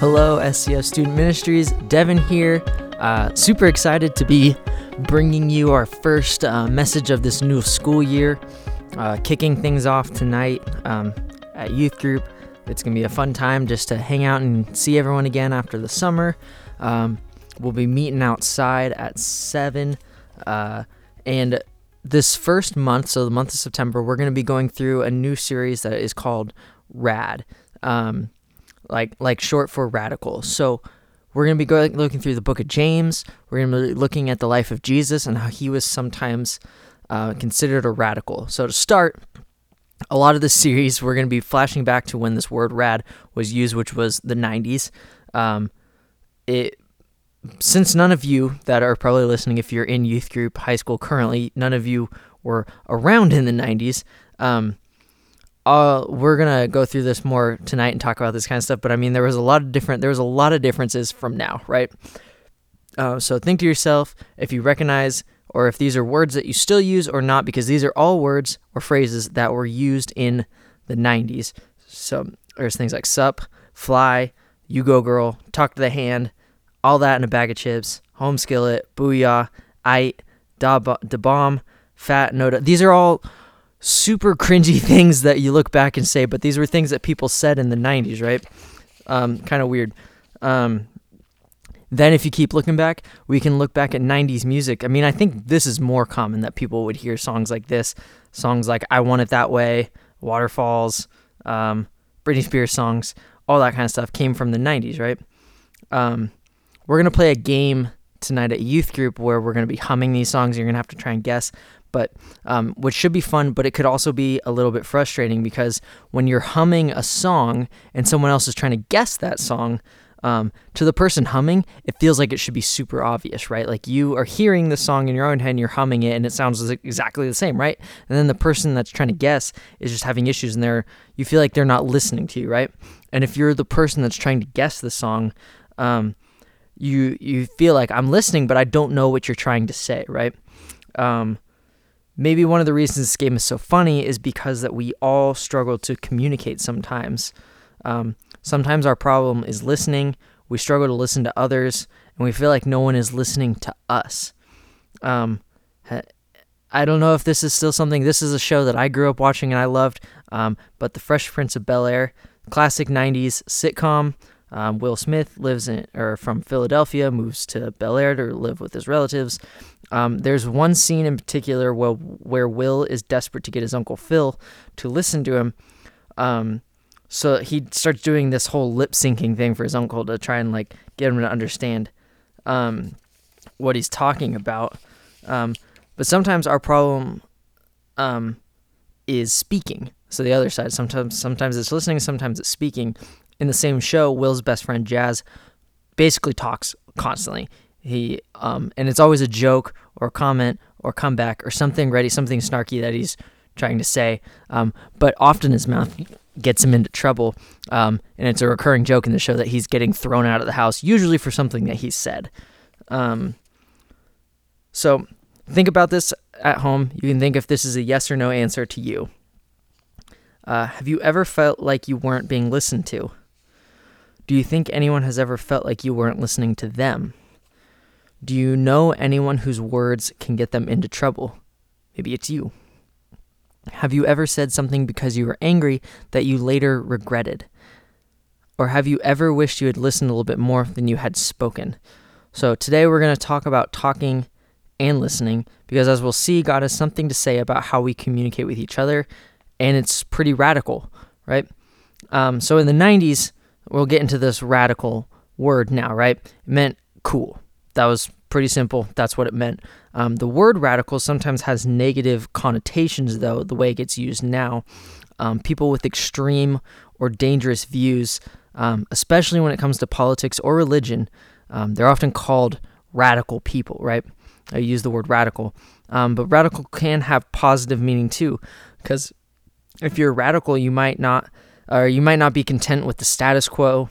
Hello, SCF Student Ministries. Devin here. Uh, super excited to be bringing you our first uh, message of this new school year. Uh, kicking things off tonight um, at youth group. It's going to be a fun time just to hang out and see everyone again after the summer. Um, we'll be meeting outside at 7. Uh, and this first month, so the month of September, we're going to be going through a new series that is called RAD. Um, like like short for radical. So we're going to be going, looking through the book of James. We're going to be looking at the life of Jesus and how he was sometimes uh, considered a radical. So to start, a lot of this series, we're going to be flashing back to when this word "rad" was used, which was the '90s. Um, it since none of you that are probably listening, if you're in youth group, high school currently, none of you were around in the '90s. Um, uh, we're gonna go through this more tonight and talk about this kind of stuff. But I mean, there was a lot of different, there was a lot of differences from now, right? Uh, so think to yourself if you recognize or if these are words that you still use or not, because these are all words or phrases that were used in the 90s. So there's things like sup, fly, you go girl, talk to the hand, all that in a bag of chips, home skillet, booyah, ite, da, da bomb, fat, no. These are all super cringy things that you look back and say, but these were things that people said in the 90s, right? Um, kind of weird. Um, then, if you keep looking back, we can look back at 90s music. I mean, I think this is more common that people would hear songs like this, songs like I Want It That Way, Waterfalls, um, Britney Spears songs, all that kind of stuff came from the 90s, right? Um, we're going to play a game tonight at youth group where we're going to be humming these songs. You're going to have to try and guess but um, which should be fun, but it could also be a little bit frustrating because when you're humming a song and someone else is trying to guess that song, um, to the person humming, it feels like it should be super obvious, right? Like you are hearing the song in your own head and you're humming it and it sounds exactly the same, right? And then the person that's trying to guess is just having issues and they're, you feel like they're not listening to you, right? And if you're the person that's trying to guess the song, um, you you feel like I'm listening, but I don't know what you're trying to say, right? Um, maybe one of the reasons this game is so funny is because that we all struggle to communicate sometimes. Um, sometimes our problem is listening. We struggle to listen to others, and we feel like no one is listening to us. Um, I don't know if this is still something. This is a show that I grew up watching and I loved, um, but The Fresh Prince of Bel Air, classic '90s sitcom. Um, Will Smith lives in or from Philadelphia, moves to Bel Air to live with his relatives. Um, there's one scene in particular where where Will is desperate to get his uncle Phil to listen to him. Um, so he starts doing this whole lip syncing thing for his uncle to try and like get him to understand um, what he's talking about. Um, but sometimes our problem um, is speaking. So the other side, sometimes sometimes it's listening, sometimes it's speaking in the same show, Will's best friend Jazz basically talks constantly. He um, and it's always a joke or comment or comeback or something ready, something snarky that he's trying to say. Um, but often his mouth gets him into trouble, um, and it's a recurring joke in the show that he's getting thrown out of the house, usually for something that he said. Um, so think about this at home. You can think if this is a yes or no answer to you. Uh, have you ever felt like you weren't being listened to? Do you think anyone has ever felt like you weren't listening to them? Do you know anyone whose words can get them into trouble? Maybe it's you. Have you ever said something because you were angry that you later regretted? Or have you ever wished you had listened a little bit more than you had spoken? So today we're going to talk about talking and listening because as we'll see, God has something to say about how we communicate with each other, and it's pretty radical, right? Um, so in the 90s, we'll get into this radical word now, right? It meant cool. That was pretty simple. That's what it meant. Um, the word radical sometimes has negative connotations, though, the way it gets used now. Um, people with extreme or dangerous views, um, especially when it comes to politics or religion, um, they're often called radical people, right? I use the word radical. Um, but radical can have positive meaning too, because if you're radical, you might not or you might not be content with the status quo.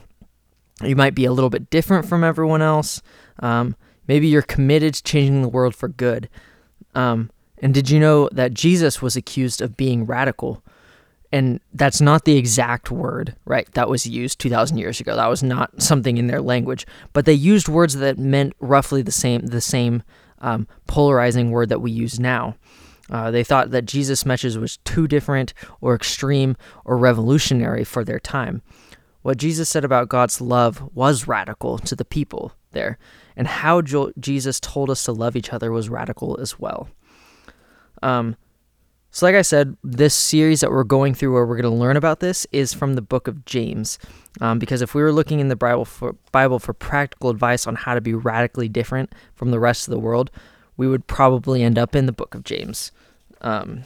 You might be a little bit different from everyone else. Um, maybe you're committed to changing the world for good. Um, and did you know that Jesus was accused of being radical? and that's not the exact word, right? That was used 2,000 years ago. That was not something in their language, but they used words that meant roughly the same, the same um, polarizing word that we use now. Uh, they thought that Jesus' message was too different or extreme or revolutionary for their time. What Jesus said about God's love was radical to the people there, and how jo- Jesus told us to love each other was radical as well. Um, so, like I said, this series that we're going through where we're going to learn about this is from the book of James. Um, because if we were looking in the Bible for, Bible for practical advice on how to be radically different from the rest of the world, we would probably end up in the book of James. Um,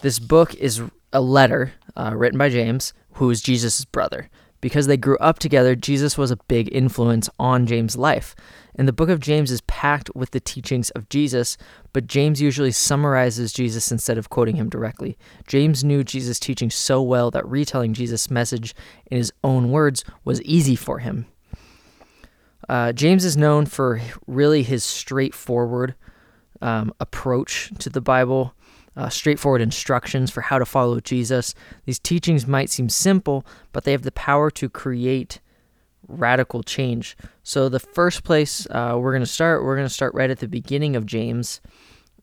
this book is a letter uh, written by James, who is Jesus' brother. Because they grew up together, Jesus was a big influence on James' life. And the book of James is packed with the teachings of Jesus, but James usually summarizes Jesus instead of quoting him directly. James knew Jesus' teaching so well that retelling Jesus' message in his own words was easy for him. Uh, James is known for really his straightforward um, approach to the Bible, uh, straightforward instructions for how to follow Jesus. These teachings might seem simple, but they have the power to create radical change. So, the first place uh, we're going to start, we're going to start right at the beginning of James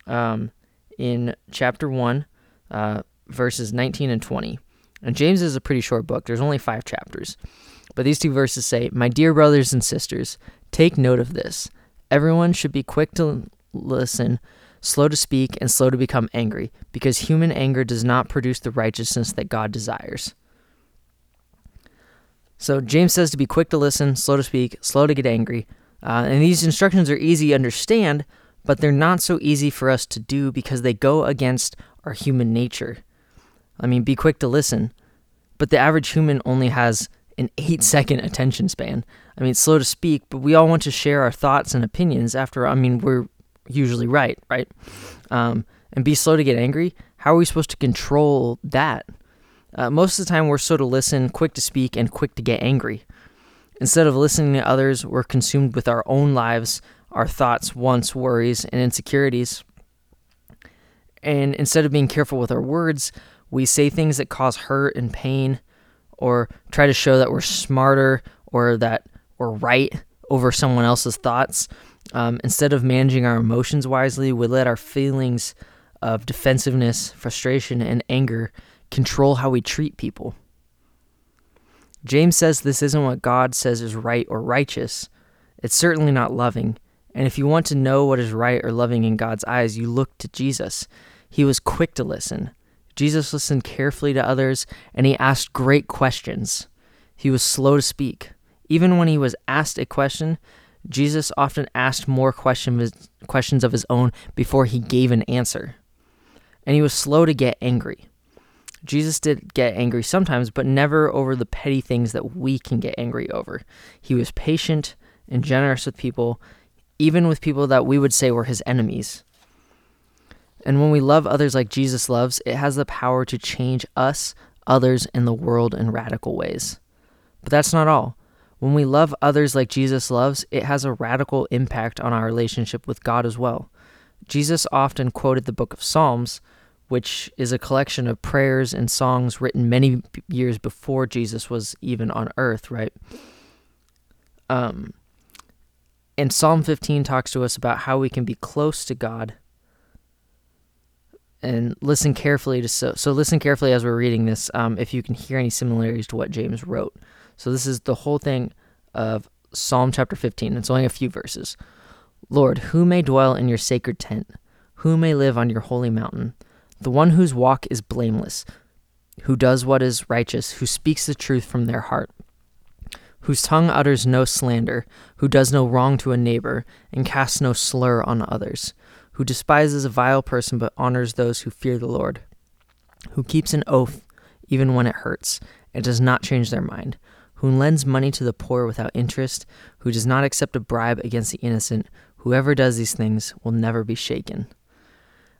um, in chapter 1, uh, verses 19 and 20. And James is a pretty short book, there's only five chapters. But these two verses say, My dear brothers and sisters, take note of this. Everyone should be quick to listen, slow to speak, and slow to become angry, because human anger does not produce the righteousness that God desires. So James says to be quick to listen, slow to speak, slow to get angry. Uh, and these instructions are easy to understand, but they're not so easy for us to do because they go against our human nature. I mean, be quick to listen, but the average human only has an eight second attention span. I mean, slow to speak, but we all want to share our thoughts and opinions after, I mean, we're usually right, right? Um, and be slow to get angry. How are we supposed to control that? Uh, most of the time, we're slow to listen, quick to speak, and quick to get angry. Instead of listening to others, we're consumed with our own lives, our thoughts, wants, worries, and insecurities. And instead of being careful with our words, we say things that cause hurt and pain, or try to show that we're smarter or that we're right over someone else's thoughts. Um, instead of managing our emotions wisely, we let our feelings of defensiveness, frustration, and anger control how we treat people. James says this isn't what God says is right or righteous. It's certainly not loving. And if you want to know what is right or loving in God's eyes, you look to Jesus. He was quick to listen. Jesus listened carefully to others, and he asked great questions. He was slow to speak. Even when he was asked a question, Jesus often asked more question, questions of his own before he gave an answer. And he was slow to get angry. Jesus did get angry sometimes, but never over the petty things that we can get angry over. He was patient and generous with people, even with people that we would say were his enemies. And when we love others like Jesus loves, it has the power to change us, others, and the world in radical ways. But that's not all. When we love others like Jesus loves, it has a radical impact on our relationship with God as well. Jesus often quoted the book of Psalms, which is a collection of prayers and songs written many years before Jesus was even on earth, right? Um, and Psalm 15 talks to us about how we can be close to God and listen carefully to so so listen carefully as we're reading this um, if you can hear any similarities to what James wrote. So this is the whole thing of Psalm chapter 15. It's only a few verses. Lord, who may dwell in your sacred tent? Who may live on your holy mountain? The one whose walk is blameless, who does what is righteous, who speaks the truth from their heart, whose tongue utters no slander, who does no wrong to a neighbor, and casts no slur on others who despises a vile person but honors those who fear the Lord, who keeps an oath even when it hurts and does not change their mind, who lends money to the poor without interest, who does not accept a bribe against the innocent, whoever does these things will never be shaken.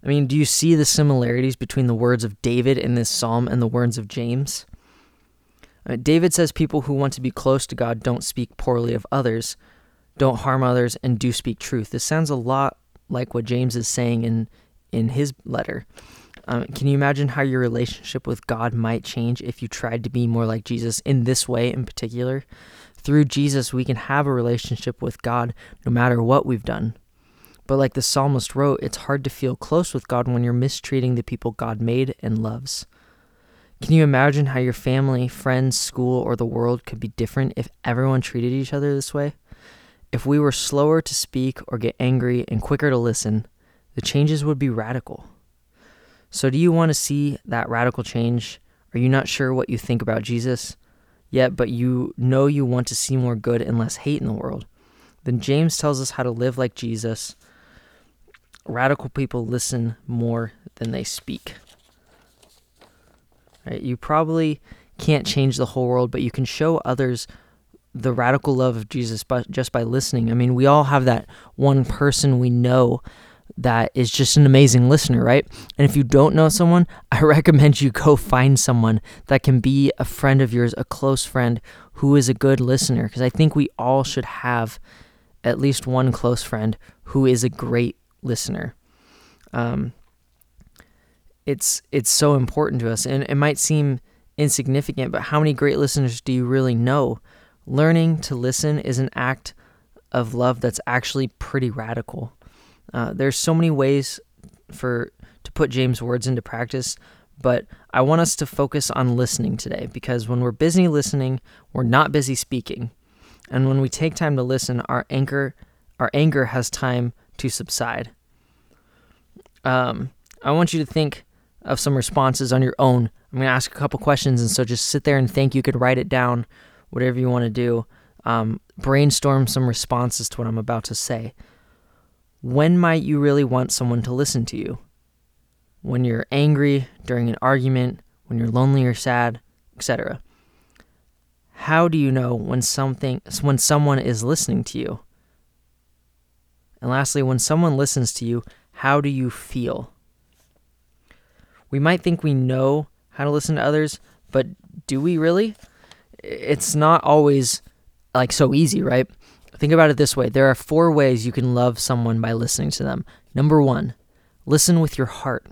I mean, do you see the similarities between the words of David in this psalm and the words of James? Uh, David says people who want to be close to God don't speak poorly of others, don't harm others, and do speak truth. This sounds a lot like what James is saying in in his letter. Um, can you imagine how your relationship with God might change if you tried to be more like Jesus in this way in particular? Through Jesus, we can have a relationship with God no matter what we've done. But like the psalmist wrote, it's hard to feel close with God when you're mistreating the people God made and loves. Can you imagine how your family, friends, school, or the world could be different if everyone treated each other this way? If we were slower to speak or get angry and quicker to listen, the changes would be radical. So, do you want to see that radical change? Are you not sure what you think about Jesus yet, but you know you want to see more good and less hate in the world? Then James tells us how to live like Jesus radical people listen more than they speak. Right? You probably can't change the whole world, but you can show others the radical love of Jesus by, just by listening. I mean, we all have that one person we know that is just an amazing listener, right? And if you don't know someone, I recommend you go find someone that can be a friend of yours, a close friend who is a good listener. Because I think we all should have at least one close friend who is a great listener. Um, it's it's so important to us, and it might seem insignificant, but how many great listeners do you really know? Learning to listen is an act of love that's actually pretty radical. Uh, there's so many ways for to put James' words into practice, but I want us to focus on listening today because when we're busy listening, we're not busy speaking. And when we take time to listen, our anger our anger has time to subside. Um, I want you to think of some responses on your own. I'm going to ask a couple questions, and so just sit there and think. You could write it down, whatever you want to do. Um, brainstorm some responses to what I'm about to say. When might you really want someone to listen to you? When you're angry, during an argument, when you're lonely or sad, etc. How do you know when something when someone is listening to you? And lastly, when someone listens to you, how do you feel? We might think we know how to listen to others, but do we really? It's not always like so easy, right? Think about it this way there are four ways you can love someone by listening to them. Number one, listen with your heart.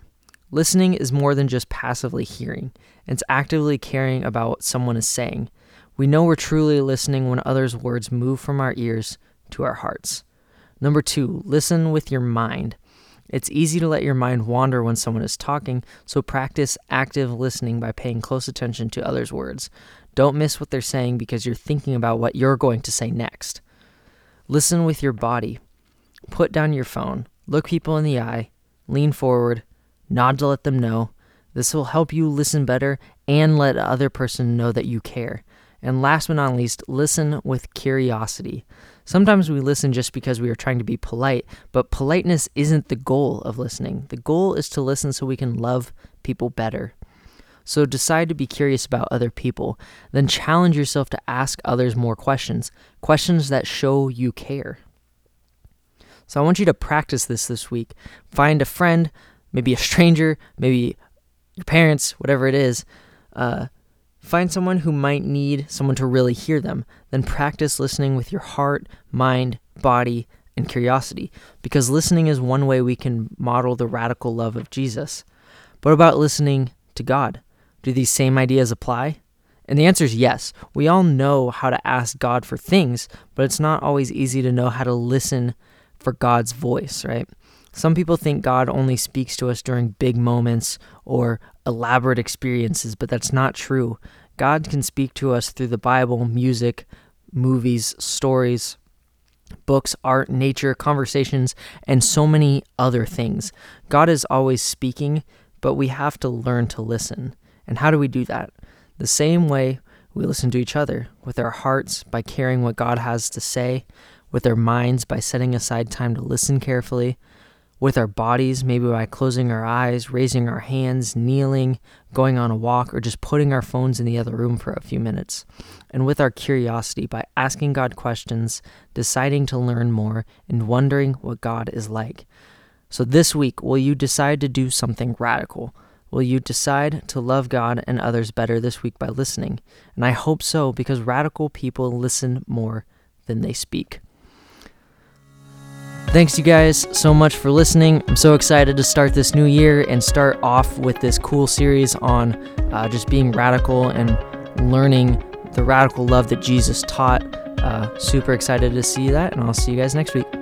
Listening is more than just passively hearing, it's actively caring about what someone is saying. We know we're truly listening when others' words move from our ears to our hearts. Number two, listen with your mind. It's easy to let your mind wander when someone is talking, so practice active listening by paying close attention to others' words. Don't miss what they're saying because you're thinking about what you're going to say next. Listen with your body. Put down your phone, look people in the eye, lean forward, nod to let them know. This will help you listen better and let the other person know that you care. And last but not least, listen with curiosity. Sometimes we listen just because we are trying to be polite, but politeness isn't the goal of listening. The goal is to listen so we can love people better. So decide to be curious about other people. Then challenge yourself to ask others more questions, questions that show you care. So I want you to practice this this week. Find a friend, maybe a stranger, maybe your parents, whatever it is. Uh, Find someone who might need someone to really hear them. Then practice listening with your heart, mind, body, and curiosity, because listening is one way we can model the radical love of Jesus. But about listening to God? Do these same ideas apply? And the answer is yes. We all know how to ask God for things, but it's not always easy to know how to listen for God's voice, right? Some people think God only speaks to us during big moments or elaborate experiences, but that's not true. God can speak to us through the Bible, music, movies, stories, books, art, nature, conversations, and so many other things. God is always speaking, but we have to learn to listen. And how do we do that? The same way we listen to each other, with our hearts by caring what God has to say, with our minds by setting aside time to listen carefully, with our bodies, maybe by closing our eyes, raising our hands, kneeling, going on a walk, or just putting our phones in the other room for a few minutes. And with our curiosity, by asking God questions, deciding to learn more, and wondering what God is like. So this week, will you decide to do something radical? Will you decide to love God and others better this week by listening? And I hope so, because radical people listen more than they speak. thanks you guys so much for listening. I'm so excited to start this new year and start off with this cool series on uh, just being radical and learning the radical love that Jesus taught. Uh, super excited to see that, and I'll see you guys next week.